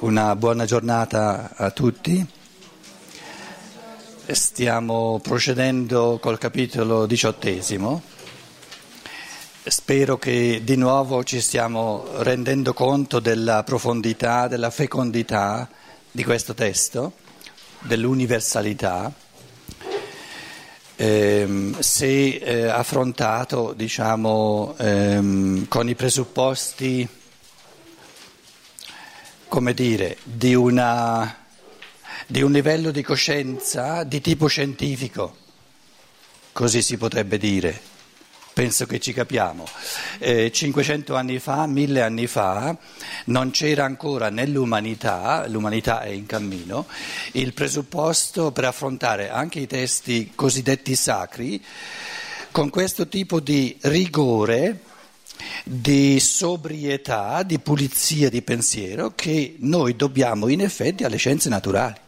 Una buona giornata a tutti. Stiamo procedendo col capitolo diciottesimo. Spero che di nuovo ci stiamo rendendo conto della profondità, della fecondità di questo testo, dell'universalità, ehm, se eh, affrontato diciamo, ehm, con i presupposti come dire, di, una, di un livello di coscienza di tipo scientifico, così si potrebbe dire. Penso che ci capiamo. Eh, 500 anni fa, 1000 anni fa, non c'era ancora nell'umanità, l'umanità è in cammino, il presupposto per affrontare anche i testi cosiddetti sacri con questo tipo di rigore di sobrietà, di pulizia di pensiero che noi dobbiamo in effetti alle scienze naturali.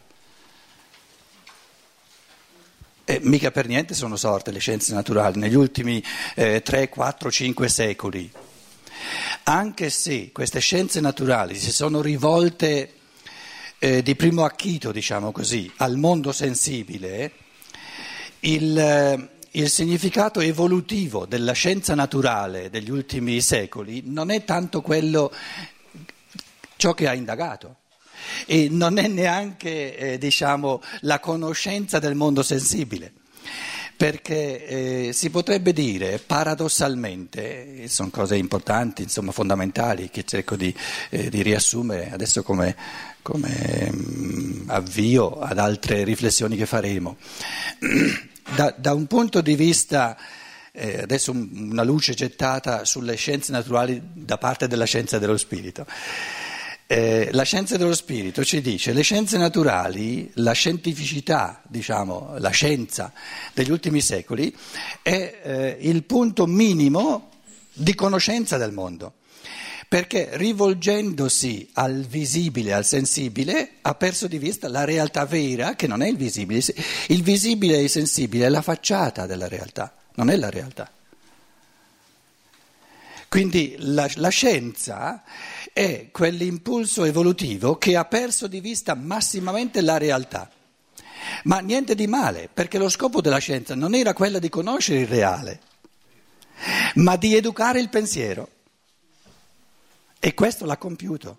E mica per niente sono sorte le scienze naturali negli ultimi eh, 3, 4, 5 secoli. Anche se queste scienze naturali si sono rivolte eh, di primo acchito, diciamo così, al mondo sensibile, il, eh, il significato evolutivo della scienza naturale degli ultimi secoli non è tanto quello ciò che ha indagato e non è neanche eh, diciamo, la conoscenza del mondo sensibile. Perché eh, si potrebbe dire paradossalmente, sono cose importanti, insomma fondamentali, che cerco di, eh, di riassumere adesso come, come mh, mm, avvio ad altre riflessioni che faremo. Da, da un punto di vista, eh, adesso una luce gettata sulle scienze naturali da parte della scienza dello spirito. Eh, la scienza dello spirito ci dice che le scienze naturali, la scientificità, diciamo, la scienza degli ultimi secoli è eh, il punto minimo di conoscenza del mondo perché rivolgendosi al visibile, al sensibile, ha perso di vista la realtà vera che non è il visibile. Il visibile e il sensibile è la facciata della realtà, non è la realtà. Quindi la, la scienza è quell'impulso evolutivo che ha perso di vista massimamente la realtà. Ma niente di male, perché lo scopo della scienza non era quello di conoscere il reale, ma di educare il pensiero. E questo l'ha compiuto,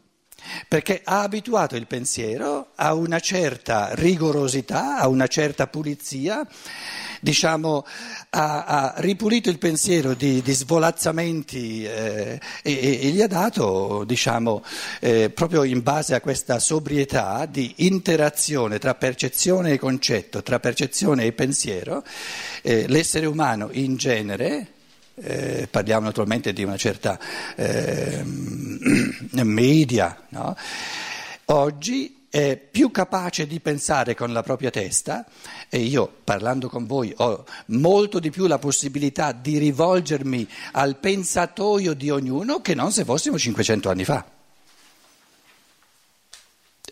perché ha abituato il pensiero a una certa rigorosità, a una certa pulizia, diciamo, ha, ha ripulito il pensiero di, di svolazzamenti eh, e, e, gli ha dato, diciamo, eh, proprio in base a questa sobrietà di interazione tra percezione e concetto, tra percezione e pensiero, eh, l'essere umano in genere eh, parliamo naturalmente di una certa eh, media, no? oggi è più capace di pensare con la propria testa e io parlando con voi ho molto di più la possibilità di rivolgermi al pensatoio di ognuno che non se fossimo 500 anni fa.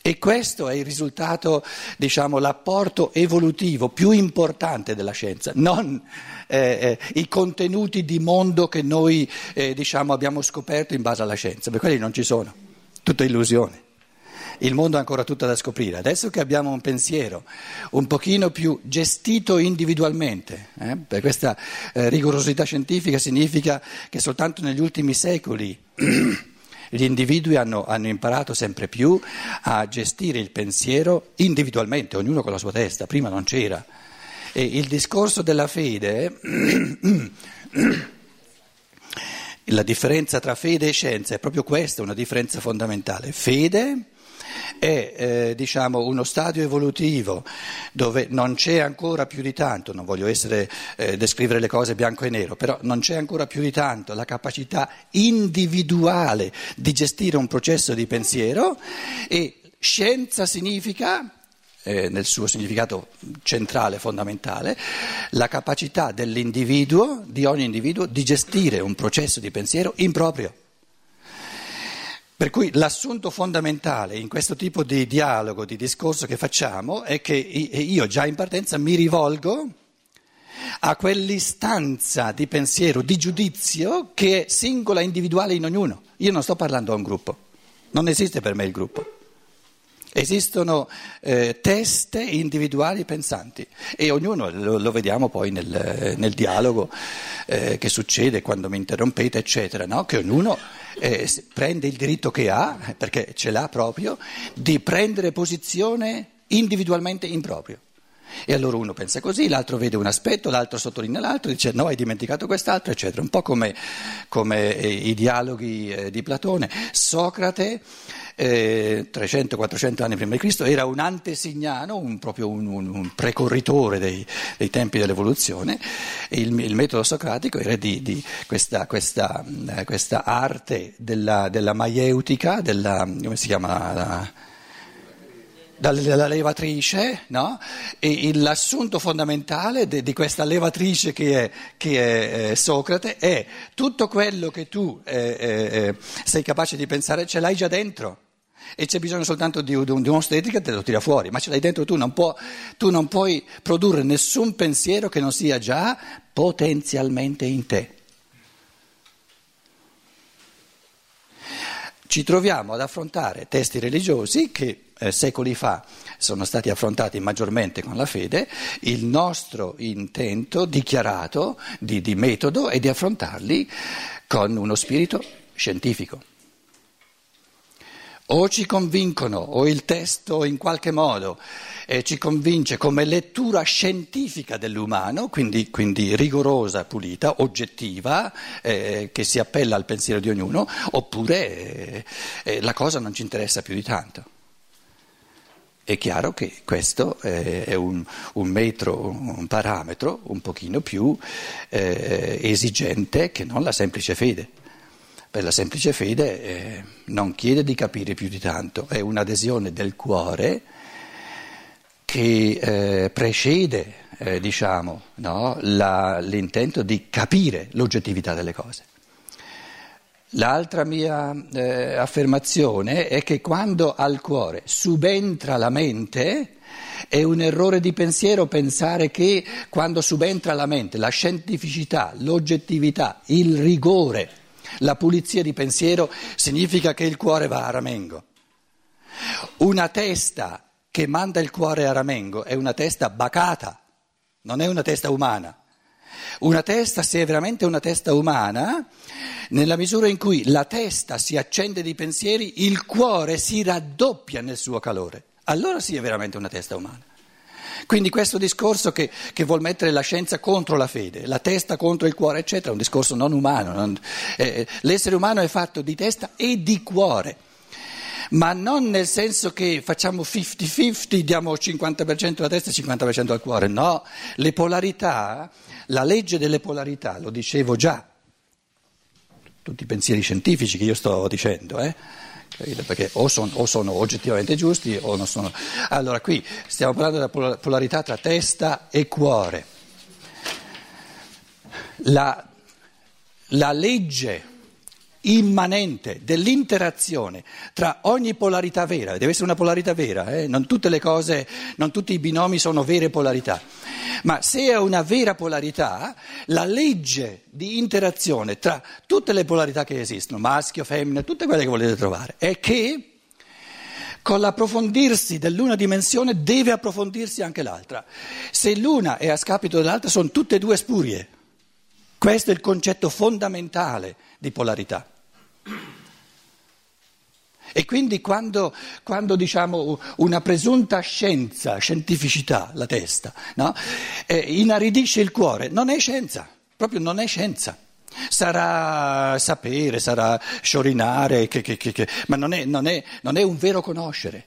E questo è il risultato, diciamo, l'apporto evolutivo più importante della scienza, non eh, eh, i contenuti di mondo che noi eh, diciamo, abbiamo scoperto in base alla scienza, perché quelli non ci sono, tutta illusione. Il mondo è ancora tutto da scoprire. Adesso che abbiamo un pensiero un pochino più gestito individualmente, eh, per questa eh, rigorosità scientifica significa che soltanto negli ultimi secoli Gli individui hanno, hanno, imparato sempre più a gestire il pensiero individualmente, ognuno con la sua testa, prima non c'era. E il discorso della fede, la differenza tra fede e scienza è proprio questa, una differenza fondamentale. Fede è eh, diciamo, uno stadio evolutivo dove non c'è ancora più di tanto, non voglio essere, eh, descrivere le cose bianco e nero, però non c'è ancora più di tanto la capacità individuale di gestire un processo di pensiero e scienza significa eh, nel suo significato centrale, fondamentale, la capacità dell'individuo, di ogni individuo, di gestire un processo di pensiero improprio. Per cui l'assunto fondamentale in questo tipo di dialogo, di discorso che facciamo è che io già in partenza mi rivolgo a quell'istanza di pensiero, di giudizio che è singola, individuale in ognuno. Io non sto parlando a un gruppo, non esiste per me il gruppo, Esistono eh, teste individuali pensanti e ognuno lo, lo vediamo poi nel, nel dialogo eh, che succede quando mi interrompete, eccetera, no? che ognuno eh, prende il diritto che ha, perché ce l'ha proprio, di prendere posizione individualmente in proprio. E allora uno pensa così, l'altro vede un aspetto, l'altro sottolinea l'altro, dice no, hai dimenticato quest'altro, eccetera. Un po' come, come eh, i dialoghi eh, di Platone. Socrate, eh, 300-400 anni prima di Cristo, era un antesignano, un, proprio un, un, un precorritore dei, dei, tempi dell'evoluzione. Il, il, metodo socratico era di, di questa, questa, eh, questa, arte della, della maieutica, della, come si chiama? La, dalla levatrice, no? e l'assunto fondamentale di, questa levatrice che è, che è eh, Socrate è tutto quello che tu eh, eh, eh, sei capace di pensare ce l'hai già dentro e c'è bisogno soltanto di, di, un'ostetrica che te lo tira fuori, ma ce l'hai dentro tu, non, può, tu non puoi produrre nessun pensiero che non sia già potenzialmente in te. Ci troviamo ad affrontare testi religiosi che eh, secoli fa sono stati affrontati maggiormente con la fede, il nostro intento dichiarato di, di metodo è di affrontarli con uno spirito scientifico. O ci convincono, o il testo in qualche modo eh, ci convince come lettura scientifica dell'umano, quindi, quindi rigorosa, pulita, oggettiva, eh, che si appella al pensiero di ognuno, oppure eh, eh la cosa non ci interessa più di tanto. È chiaro che questo eh, è un, un, metro, un parametro un pochino più eh, esigente che non la semplice fede. Per la semplice fede eh, non chiede di capire più di tanto, è un'adesione del cuore che eh, precede eh, diciamo, no, la, l'intento di capire l'oggettività delle cose. L'altra mia eh, affermazione è che quando al cuore subentra la mente, è un errore di pensiero pensare che quando subentra la mente la scientificità, l'oggettività, il rigore, la pulizia di pensiero significa che il cuore va a ramengo. Una testa che manda il cuore a ramengo è una testa bacata, non è una testa umana. Una testa, se è veramente una testa umana, nella misura in cui la testa si accende di pensieri, il cuore si raddoppia nel suo calore. Allora sì è veramente una testa umana. Quindi questo discorso che, che vuol mettere la scienza contro la fede, la testa contro il cuore, eccetera, è un discorso non umano. Non, eh, l'essere umano è fatto di testa e di cuore ma non nel senso che facciamo 50-50, diamo 50% alla testa e 50% al cuore, no, le polarità, la legge delle polarità, lo dicevo già, tutti i pensieri scientifici che io sto dicendo, eh? perché o sono, o sono, oggettivamente giusti o non sono. Allora qui stiamo parlando della polarità tra testa e cuore. La, la legge immanente dell'interazione tra ogni polarità vera, deve essere una polarità vera, eh? non tutte le cose, non tutti i binomi sono vere polarità, ma se è una vera polarità, la legge di interazione tra tutte le polarità che esistono, maschio, femmina, tutte quelle che volete trovare, è che con l'approfondirsi dell'una dimensione deve approfondirsi anche l'altra. Se l'una è a scapito dell'altra sono tutte e due spurie. Questo è il concetto fondamentale di polarità. E quindi quando, quando diciamo una presunta scienza, scientificità, la testa, no? eh, inaridisce il cuore, non è scienza, proprio non è scienza. Sarà sapere, sarà sciorinare, che, che, che, ma non è, non, è, non è un vero conoscere.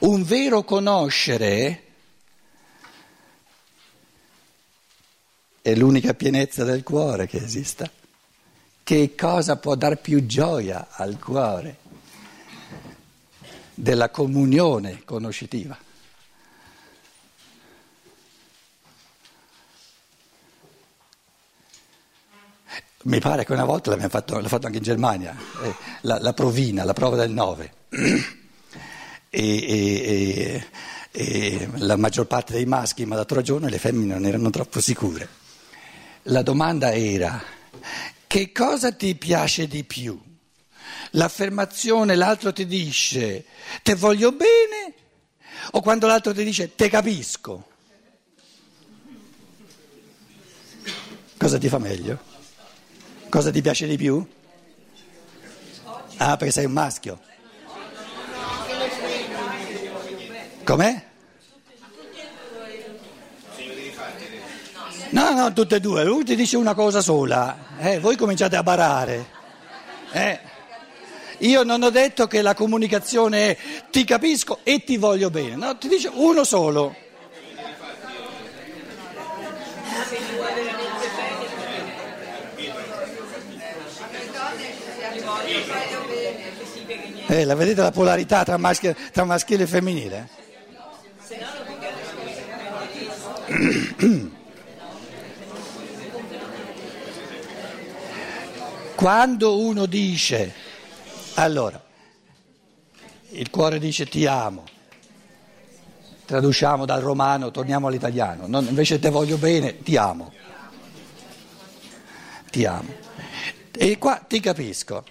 Un vero conoscere è l'unica pienezza del cuore che esista. Che cosa può dar più gioia al cuore della comunione conoscitiva? Mi pare che una volta l'abbiamo fatto, l'ho fatto anche in Germania, eh, la, la, provina, la prova del 9. e, e, e, la maggior parte dei maschi mi ha dato ragione, le femmine non erano troppo sicure. La domanda era che cosa ti piace di più? L'affermazione, l'altro ti dice, te voglio bene o quando l'altro ti dice te capisco? Cosa ti fa meglio? Cosa ti piace di più? Ah, perché sei un maschio. Com'è? No, no, tutte e due. Lui ti dice una cosa sola, eh, voi cominciate a barare. Eh. Io non ho detto che la comunicazione è ti capisco e ti voglio bene, no, ti dice uno solo. Eh, la vedete la polarità tra maschile, tra maschile e femminile? Quando uno dice, allora, il cuore dice ti amo, traduciamo dal romano, torniamo all'italiano, non, invece te voglio bene, ti amo, ti amo. E qua ti capisco.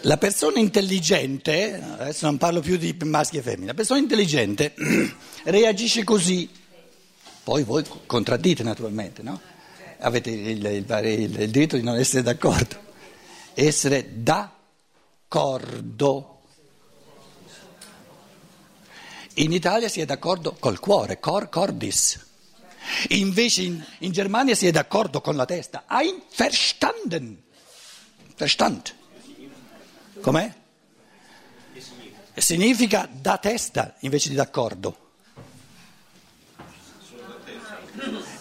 La persona intelligente, adesso non parlo più di maschi e femmine, la persona intelligente reagisce così. Poi voi contraddite naturalmente, no? Avete il, il, il, il diritto di non essere d'accordo. Essere d'accordo. In Italia si è d'accordo col cuore, cor cordis. Invece in, in Germania si è d'accordo con la testa. Einverstanden. Verstand. Com'è? Significa da testa invece di d'accordo.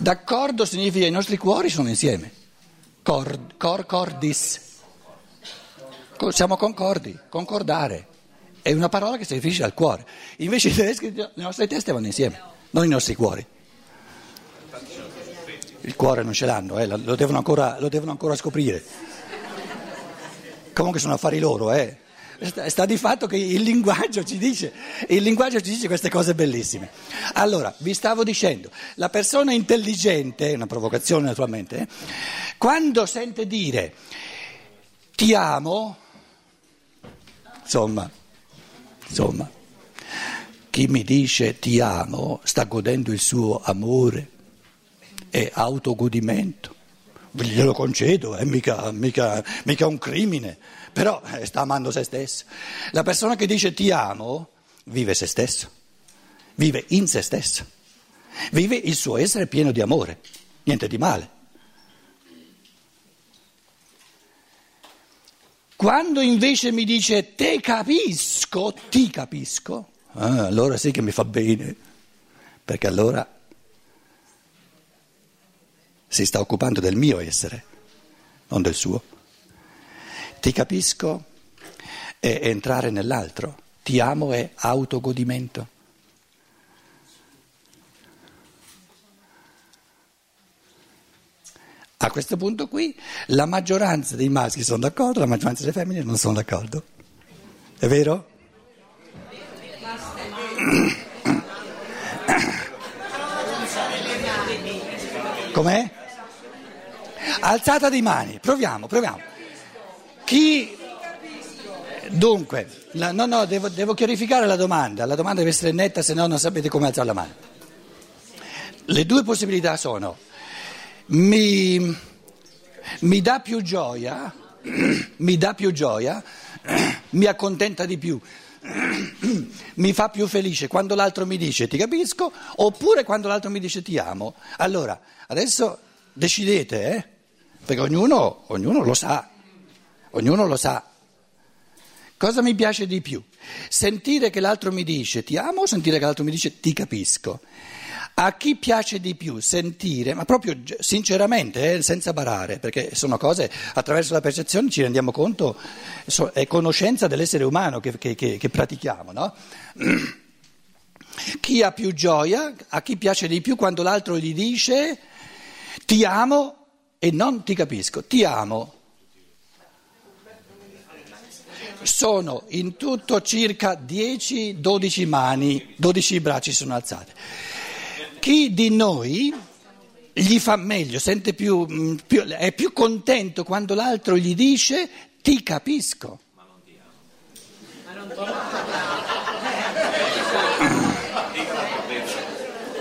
D'accordo significa i nostri cuori sono insieme. Cor, cor cordis. Siamo concordi, concordare. È una parola che si riferisce al cuore. Invece i tedeschi, le nostre teste vanno insieme, non i nostri cuori. Il cuore non ce l'hanno, eh, lo, devono ancora, lo devono ancora scoprire. Comunque sono affari loro, eh. Sta di fatto che il linguaggio ci dice, il linguaggio ci dice queste cose bellissime. Allora, vi stavo dicendo, la persona intelligente, una provocazione naturalmente, eh, quando sente dire ti amo, insomma, insomma, chi mi dice ti amo sta godendo il suo amore e autogodimento glielo concedo, è mica, mica, mica un crimine, però eh, sta amando se stesso. La persona che dice ti amo vive se stesso, vive in se stesso, vive il suo essere pieno di amore, niente di male. Quando invece mi dice te capisco, ti capisco, ah, allora sì che mi fa bene, perché allora si sta occupando del mio essere, non del suo. Ti capisco è entrare nell'altro, ti amo è autogodimento. A questo punto qui la maggioranza dei maschi sono d'accordo, la maggioranza delle femmine non sono d'accordo. È vero? Com'è? Alzata di mani, proviamo, proviamo. Chi... Dunque, la, no, no, devo, devo, chiarificare la domanda, la domanda deve essere netta, se no non sapete come alzare la mano. Le due possibilità sono, mi, mi dà più gioia, mi dà più gioia, mi accontenta di più, mi fa più felice quando l'altro mi dice ti capisco, oppure quando l'altro mi dice ti amo. Allora, adesso decidete, eh? perché ognuno, ognuno lo sa, ognuno lo sa. Cosa mi piace di più? Sentire che l'altro mi dice ti amo o sentire che l'altro mi dice ti capisco? A chi piace di più sentire, ma proprio sinceramente, eh, senza barare, perché sono cose attraverso la percezione ci rendiamo conto, è conoscenza dell'essere umano che, che, che, che pratichiamo, no? Chi ha più gioia, a chi piace di più quando l'altro gli dice ti amo e non ti capisco, ti amo. Sono in tutto circa 10-12 mani, 12 braccia sono alzate. Chi di noi gli fa meglio, più, mm, più, è più contento quando l'altro gli dice ti capisco.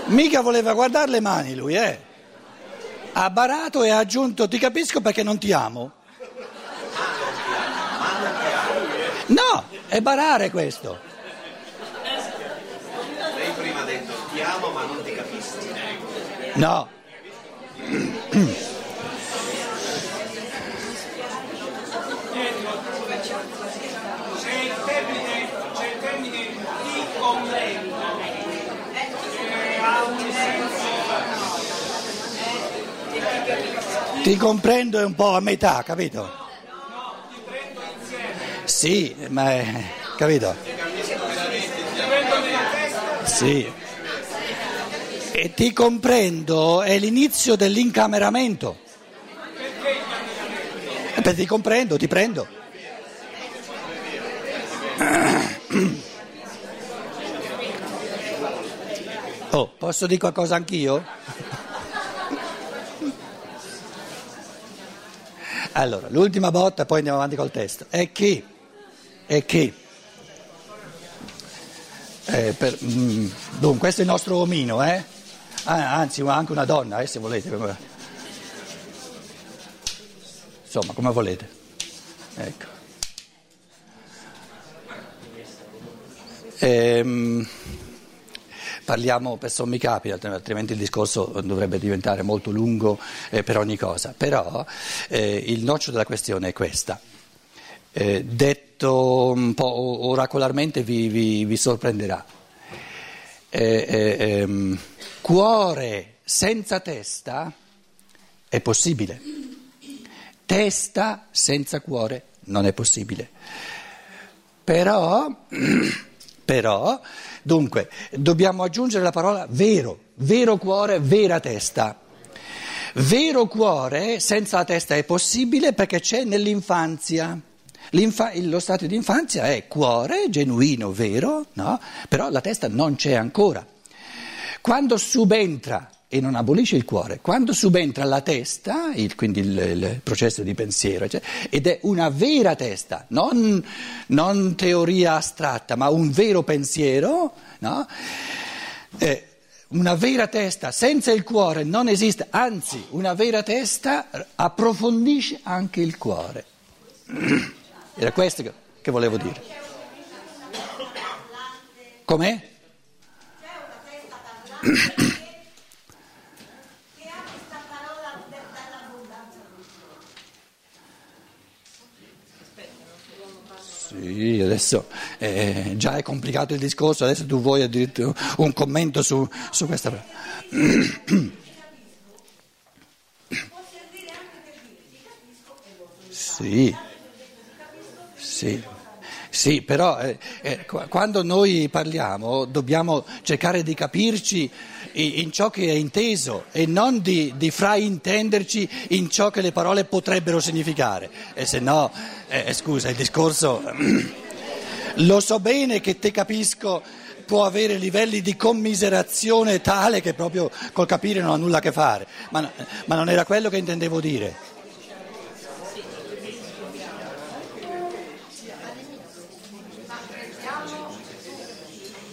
Mica voleva guardare le mani lui, eh? Ha barato e ha aggiunto ti capisco perché non ti amo. No, è barare questo. Lei prima ha detto ti amo ma non ti capisco. No. C'è il termine, c'è il termine ti comprendo, che ha un senso, Ti comprendo è un po' a metà, capito? no, ti prendo insieme, Sì, ma è, capito? Sì. E ti comprendo è l'inizio dell'incameramento. Eh, Perché ti comprendo, ti prendo. Oh, posso dire qualcosa anch'io? Allora, l'ultima botta, poi andiamo avanti col testo. È che, è che, eh, per, mm, dunque, questo è il nostro omino, eh? Ah, anzi, anche una donna, eh, se volete. Insomma, come volete. Ecco. Ehm, parliamo per sommi capi, altrimenti il discorso dovrebbe diventare molto lungo eh, per ogni cosa. Però eh, il noccio della questione è questa. Eh, detto un po' oracolarmente vi, vi, vi sorprenderà. Eh, eh, ehm, cuore senza testa è possibile, testa senza cuore non è possibile. Però, però, dunque, dobbiamo aggiungere la parola vero, vero cuore, vera testa. Vero cuore senza la testa è possibile perché c'è nell'infanzia. Lo stato di infanzia è cuore, genuino, vero, no? però la testa non c'è ancora. Quando subentra, e non abolisce il cuore, quando subentra la testa, il, quindi il, il, processo di pensiero, cioè, ed è una vera testa, non, non, teoria astratta, ma un vero pensiero, no? eh, una vera testa senza il cuore non esiste, anzi una vera testa approfondisce anche il cuore. Era questo che, volevo dire. Com'è? Sì, adesso eh, già è complicato il discorso, adesso tu vuoi addirittura un commento su, su questa. Sì, sì. Sì, però eh, eh, quando noi parliamo dobbiamo cercare di capirci in ciò che è inteso e non di, di fraintenderci in ciò che le parole potrebbero significare. E se no, eh, scusa, il discorso... Lo so bene che te capisco può avere livelli di commiserazione tale che proprio col capire non ha nulla a che fare, ma, ma non era quello che intendevo dire.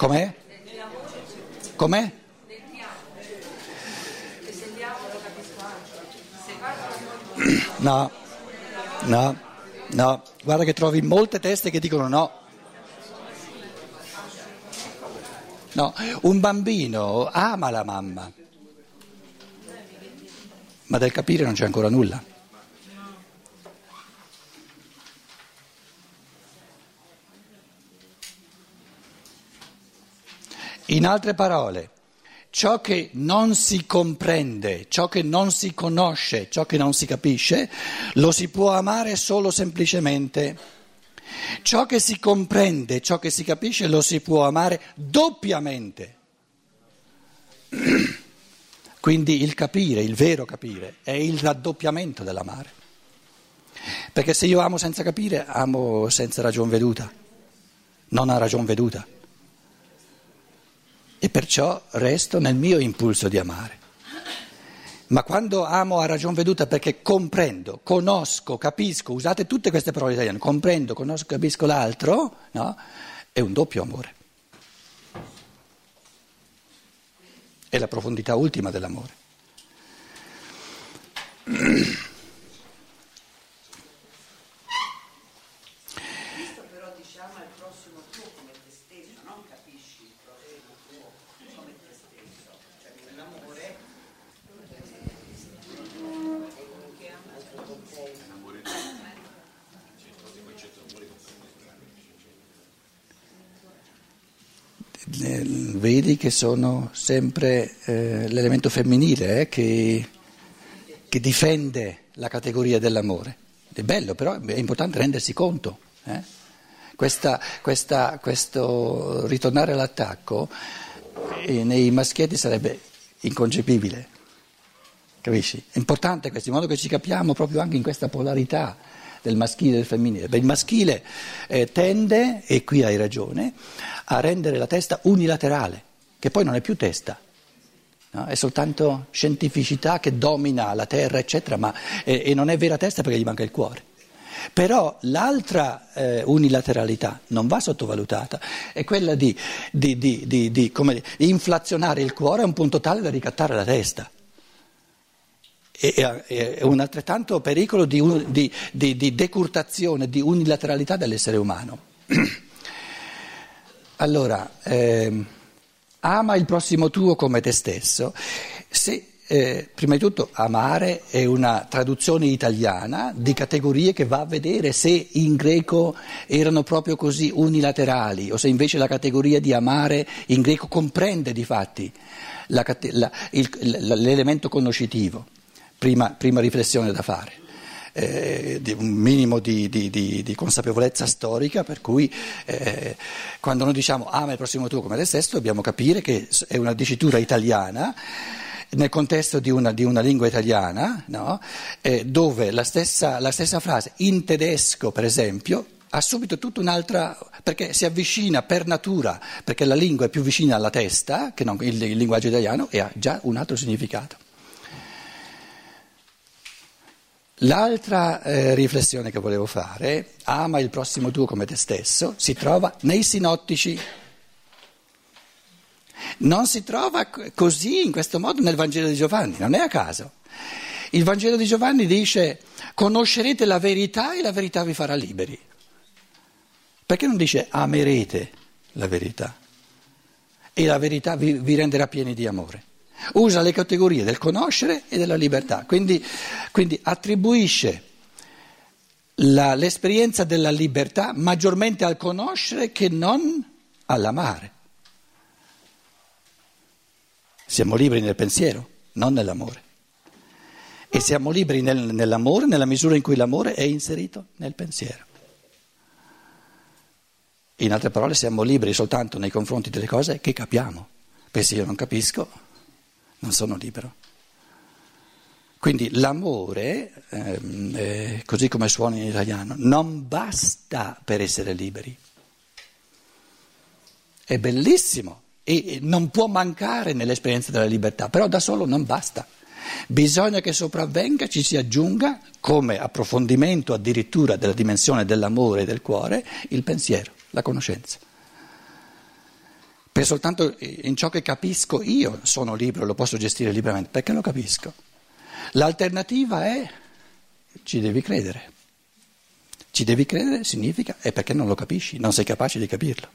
Com'è? Com'è? No, no, no. Guarda che trovi molte teste che dicono no. No, un bambino ama la mamma, ma del capire non c'è ancora nulla. In altre parole, ciò che non si comprende, ciò che non si conosce, ciò che non si capisce, lo si può amare solo semplicemente. Ciò che si comprende, ciò che si capisce, lo si può amare doppiamente. Quindi il capire, il vero capire, è il raddoppiamento dell'amare. Perché se io amo senza capire, amo senza ragion veduta, non a ragion veduta e perciò resto nel mio impulso di amare. Ma quando amo a ragion veduta perché comprendo, conosco, capisco, usate tutte queste parole italiane, comprendo, conosco, capisco l'altro, no? È un doppio amore. È la profondità ultima dell'amore. Questo però diciamo al prossimo tuo come te stesso, non capisci il prossimo tuo come te stesso, cioè nell'amore Eh, Vedi che sono sempre eh, l'elemento femminile eh, che, che difende la categoria dell'amore. È bello, però è importante rendersi conto. eh. Questa- questa- questo ritornare all'attacco eh, nei maschietti sarebbe inconcepibile. Capisci? È importante questo, in modo che ci capiamo proprio anche in questa polarità del maschile e del femminile. Beh, il maschile eh, tende, e qui hai ragione, a rendere la testa unilaterale, che poi non è più testa. no? È soltanto scientificità che domina la terra, eccetera, ma eh, e non è vera testa perché gli manca il cuore. Però l'altra eh, unilateralità non va sottovalutata, è quella di, di- di- di- come inflazionare il cuore a un punto tale da ricattare la testa. E- e- È un altrettanto pericolo di, di- di- di decurtazione, di unilateralità dell'essere umano. Allora, ehm, ama il prossimo tuo come te stesso. Se, eh, prima di tutto, amare è una traduzione italiana di categorie che va a vedere se in greco erano proprio così unilaterali o se invece la categoria di amare in greco comprende di fatti la la- il- l'elemento conoscitivo. Prima, prima riflessione da fare. Eh, di un minimo di, di- di- di consapevolezza storica, per cui eh, quando noi diciamo ama il prossimo tuo come te stesso, dobbiamo capire che è una dicitura italiana nel contesto di una, di una lingua italiana, no? Eh, dove la stessa, la stessa frase in tedesco, per esempio, ha subito tutta un'altra, perché si avvicina per natura, perché la lingua è più vicina alla testa che non il, il linguaggio italiano e ha già un altro significato. L'altra eh, riflessione che volevo fare, ama il prossimo tuo come te stesso, si trova nei sinottici. Non si trova così, in questo modo, nel Vangelo di Giovanni, non è a caso. Il Vangelo di Giovanni dice conoscerete la verità e la verità vi farà liberi. Perché non dice amerete la verità e la verità vi, vi renderà pieni di amore? Usa le categorie del conoscere e della libertà, quindi, quindi attribuisce la- l'esperienza della libertà maggiormente al conoscere che non all'amare. Siamo liberi nel pensiero, non nell'amore. E siamo liberi nel- nell'amore nella misura in cui l'amore è inserito nel pensiero. In altre parole, siamo liberi soltanto nei confronti delle cose che capiamo. Perché se io non capisco, non sono libero. Quindi l'amore, ehm, eh, così come suona in italiano, non basta per essere liberi. È bellissimo e non può mancare nell'esperienza della libertà, però da solo non basta. Bisogna che sopravvenga, ci si aggiunga, come approfondimento addirittura della dimensione dell'amore e del cuore, il pensiero, la conoscenza. Per soltanto in ciò che capisco io sono libero, lo posso gestire liberamente, perché lo capisco. L'alternativa è ci devi credere. Ci devi credere significa è perché non lo capisci, non sei capace di capirlo.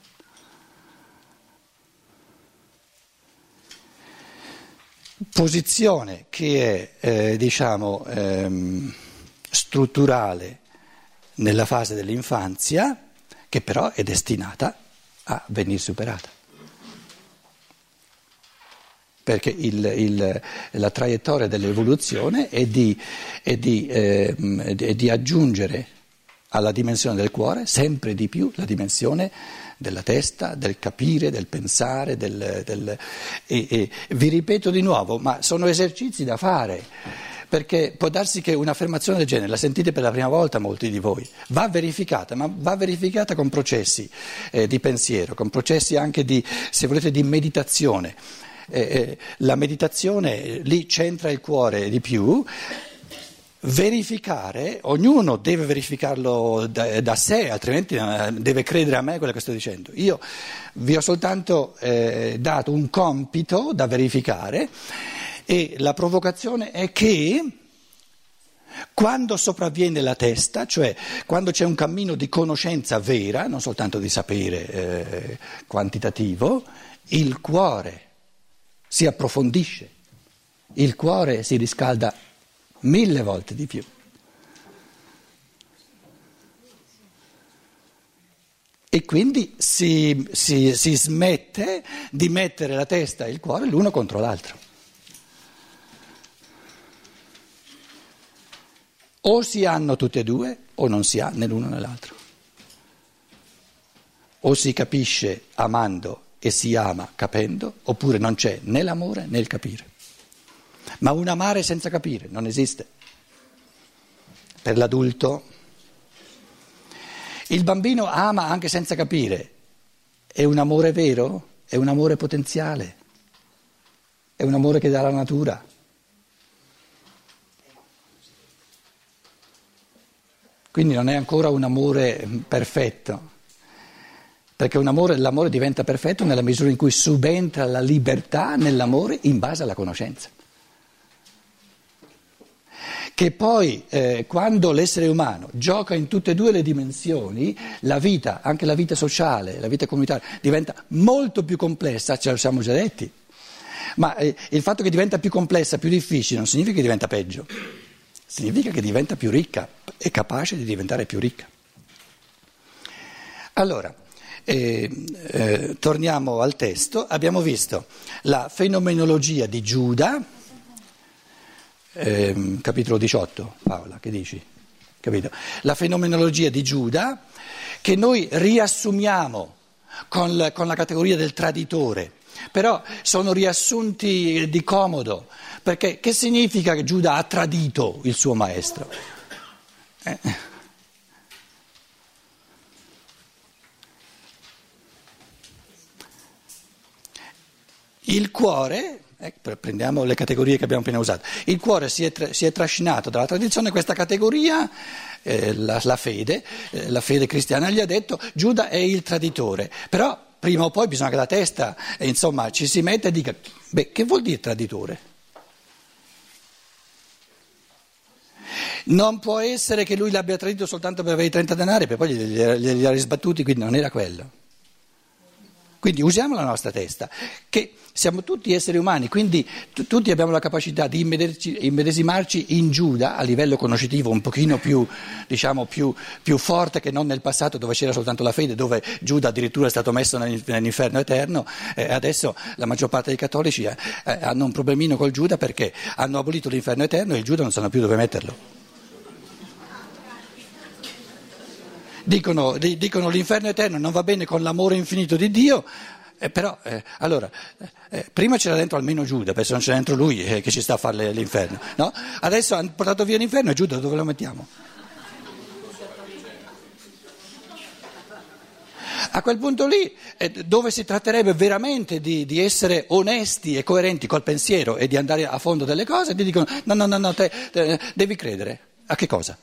Posizione che è, eh, diciamo, ehm, strutturale nella fase dell'infanzia, che però è destinata a venire superata. Perché il- il- la traiettoria dell'evoluzione è di, è di, ehm, è di aggiungere alla dimensione del cuore sempre di più la dimensione della testa, del capire, del pensare, del, del- e- e vi ripeto di nuovo, ma sono esercizi da fare, perché può darsi che un'affermazione del genere, la sentite per la prima volta molti di voi, va verificata, ma va verificata con processi eh, di pensiero, con processi anche di, se volete, di meditazione. Eh, eh, la meditazione lì centra il cuore di più, verificare, ognuno deve verificarlo da, da sé, altrimenti eh, deve credere a me quello che sto dicendo. Io vi ho soltanto eh, dato un compito da verificare e la provocazione è che quando sopravviene la testa, cioè quando c'è un cammino di conoscenza vera, non soltanto di sapere eh, quantitativo, il cuore si approfondisce, il cuore si riscalda mille volte di più. E quindi si, si, si smette di mettere la testa e il cuore l'uno contro l'altro. O si hanno tutte e due o non si ha né l'uno né l'altro. O si capisce amando e si ama capendo, oppure non c'è né l'amore né il capire. Ma un amare senza capire non esiste. Per l'adulto il bambino ama anche senza capire. È un amore vero? È un amore potenziale? È un amore che dà la natura? Quindi non è ancora un amore perfetto, perché amore, l'amore diventa perfetto nella misura in cui subentra la libertà nell'amore in base alla conoscenza. Che poi eh, quando l'essere umano gioca in tutte e due le dimensioni, la vita, anche la vita sociale, la vita comunitaria, diventa molto più complessa, ce lo siamo già detti. Ma eh, il fatto che diventa più complessa, più difficile, non significa che diventa peggio significa che diventa più ricca, è capace di diventare più ricca. Allora, eh, eh, torniamo al testo, abbiamo visto la fenomenologia di Giuda, eh, capitolo 18, Paola, che dici? Capito? La fenomenologia di Giuda che noi riassumiamo con la, con la categoria del traditore, però sono riassunti di comodo, perché che significa che Giuda ha tradito il suo maestro? Eh. Il cuore, eh, prendiamo le categorie che abbiamo appena usato, il cuore si è, tra, si è trascinato dalla tradizione questa categoria, eh, la, la, fede, eh, la fede cristiana gli ha detto Giuda è il traditore, però prima o poi bisogna che la testa eh, insomma, ci si metta e dica, beh, che vuol dire traditore? Non può essere che lui l'abbia tradito soltanto per avere i 30 denari, poi glieli, glieli ha risbattuti, quindi non era quello. Quindi usiamo la nostra testa, che siamo tutti esseri umani, quindi t- tutti abbiamo la capacità di immedesimarci in Giuda a livello conoscitivo un pochino più, diciamo, più, più, forte che non nel passato dove c'era soltanto la fede, dove Giuda addirittura è stato messo nell'inferno eterno. Eh, adesso la maggior parte dei cattolici eh, hanno un problemino col Giuda perché hanno abolito l'inferno eterno e il Giuda non sanno più dove metterlo. Dicono, dicono l'inferno eterno non va bene con l'amore infinito di Dio, eh, però eh, allora, eh, prima c'era dentro almeno Giuda, perché non c'è dentro lui eh, che ci sta a fare l'inferno, no? Adesso hanno portato via l'inferno e Giuda dove lo mettiamo? A quel punto lì, eh, dove si tratterebbe veramente di, di, essere onesti e coerenti col pensiero e di andare a fondo delle cose, ti dicono no, no, no, no te, te, devi credere. A che cosa?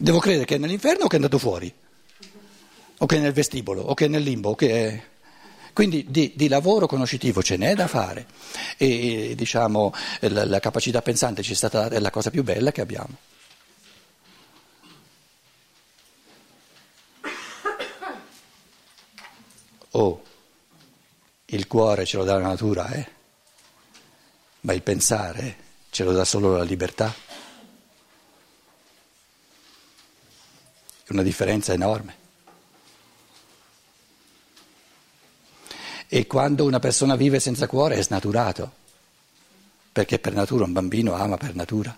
Devo credere che è nell'inferno o che è andato fuori, o che è nel vestibolo, o che è nel limbo. È... Quindi di, di, lavoro conoscitivo ce n'è da fare e diciamo, la, la capacità pensante ci è stata è la cosa più bella che abbiamo. Oh, il cuore ce lo dà la natura, eh? ma il pensare ce lo dà solo la libertà. È una differenza enorme. E quando una persona vive senza cuore è snaturato, perché per natura un bambino ama per natura.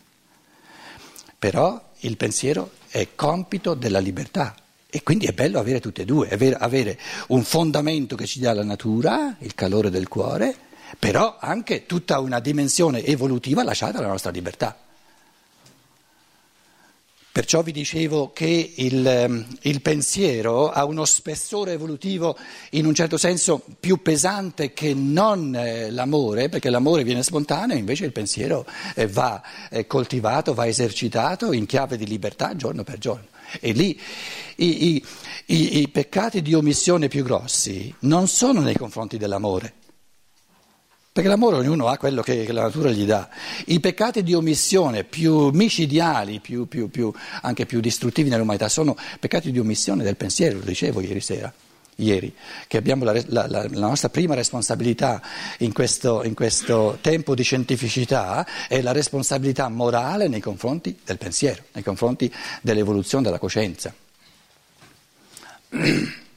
Però il pensiero è compito della libertà e quindi è bello avere tutte e due, avere un fondamento che ci dà la natura, il calore del cuore, però anche tutta una dimensione evolutiva lasciata alla nostra libertà. Perciò vi dicevo che il, ehm, il, pensiero ha uno spessore evolutivo in un certo senso più pesante che non eh, l'amore, perché l'amore viene spontaneo, invece il pensiero eh, va eh, coltivato, va esercitato in chiave di libertà giorno per giorno. E lì i, i, i, i peccati di omissione più grossi non sono nei confronti dell'amore perché l'amore ognuno ha quello che, la natura gli dà. I peccati di omissione più micidiali, più, più, più, anche più distruttivi nell'umanità, sono peccati di omissione del pensiero, lo dicevo ieri sera. Ieri, che abbiamo la, la, la, nostra prima responsabilità in questo, in questo tempo di scientificità è la responsabilità morale nei confronti del pensiero, nei confronti dell'evoluzione della coscienza.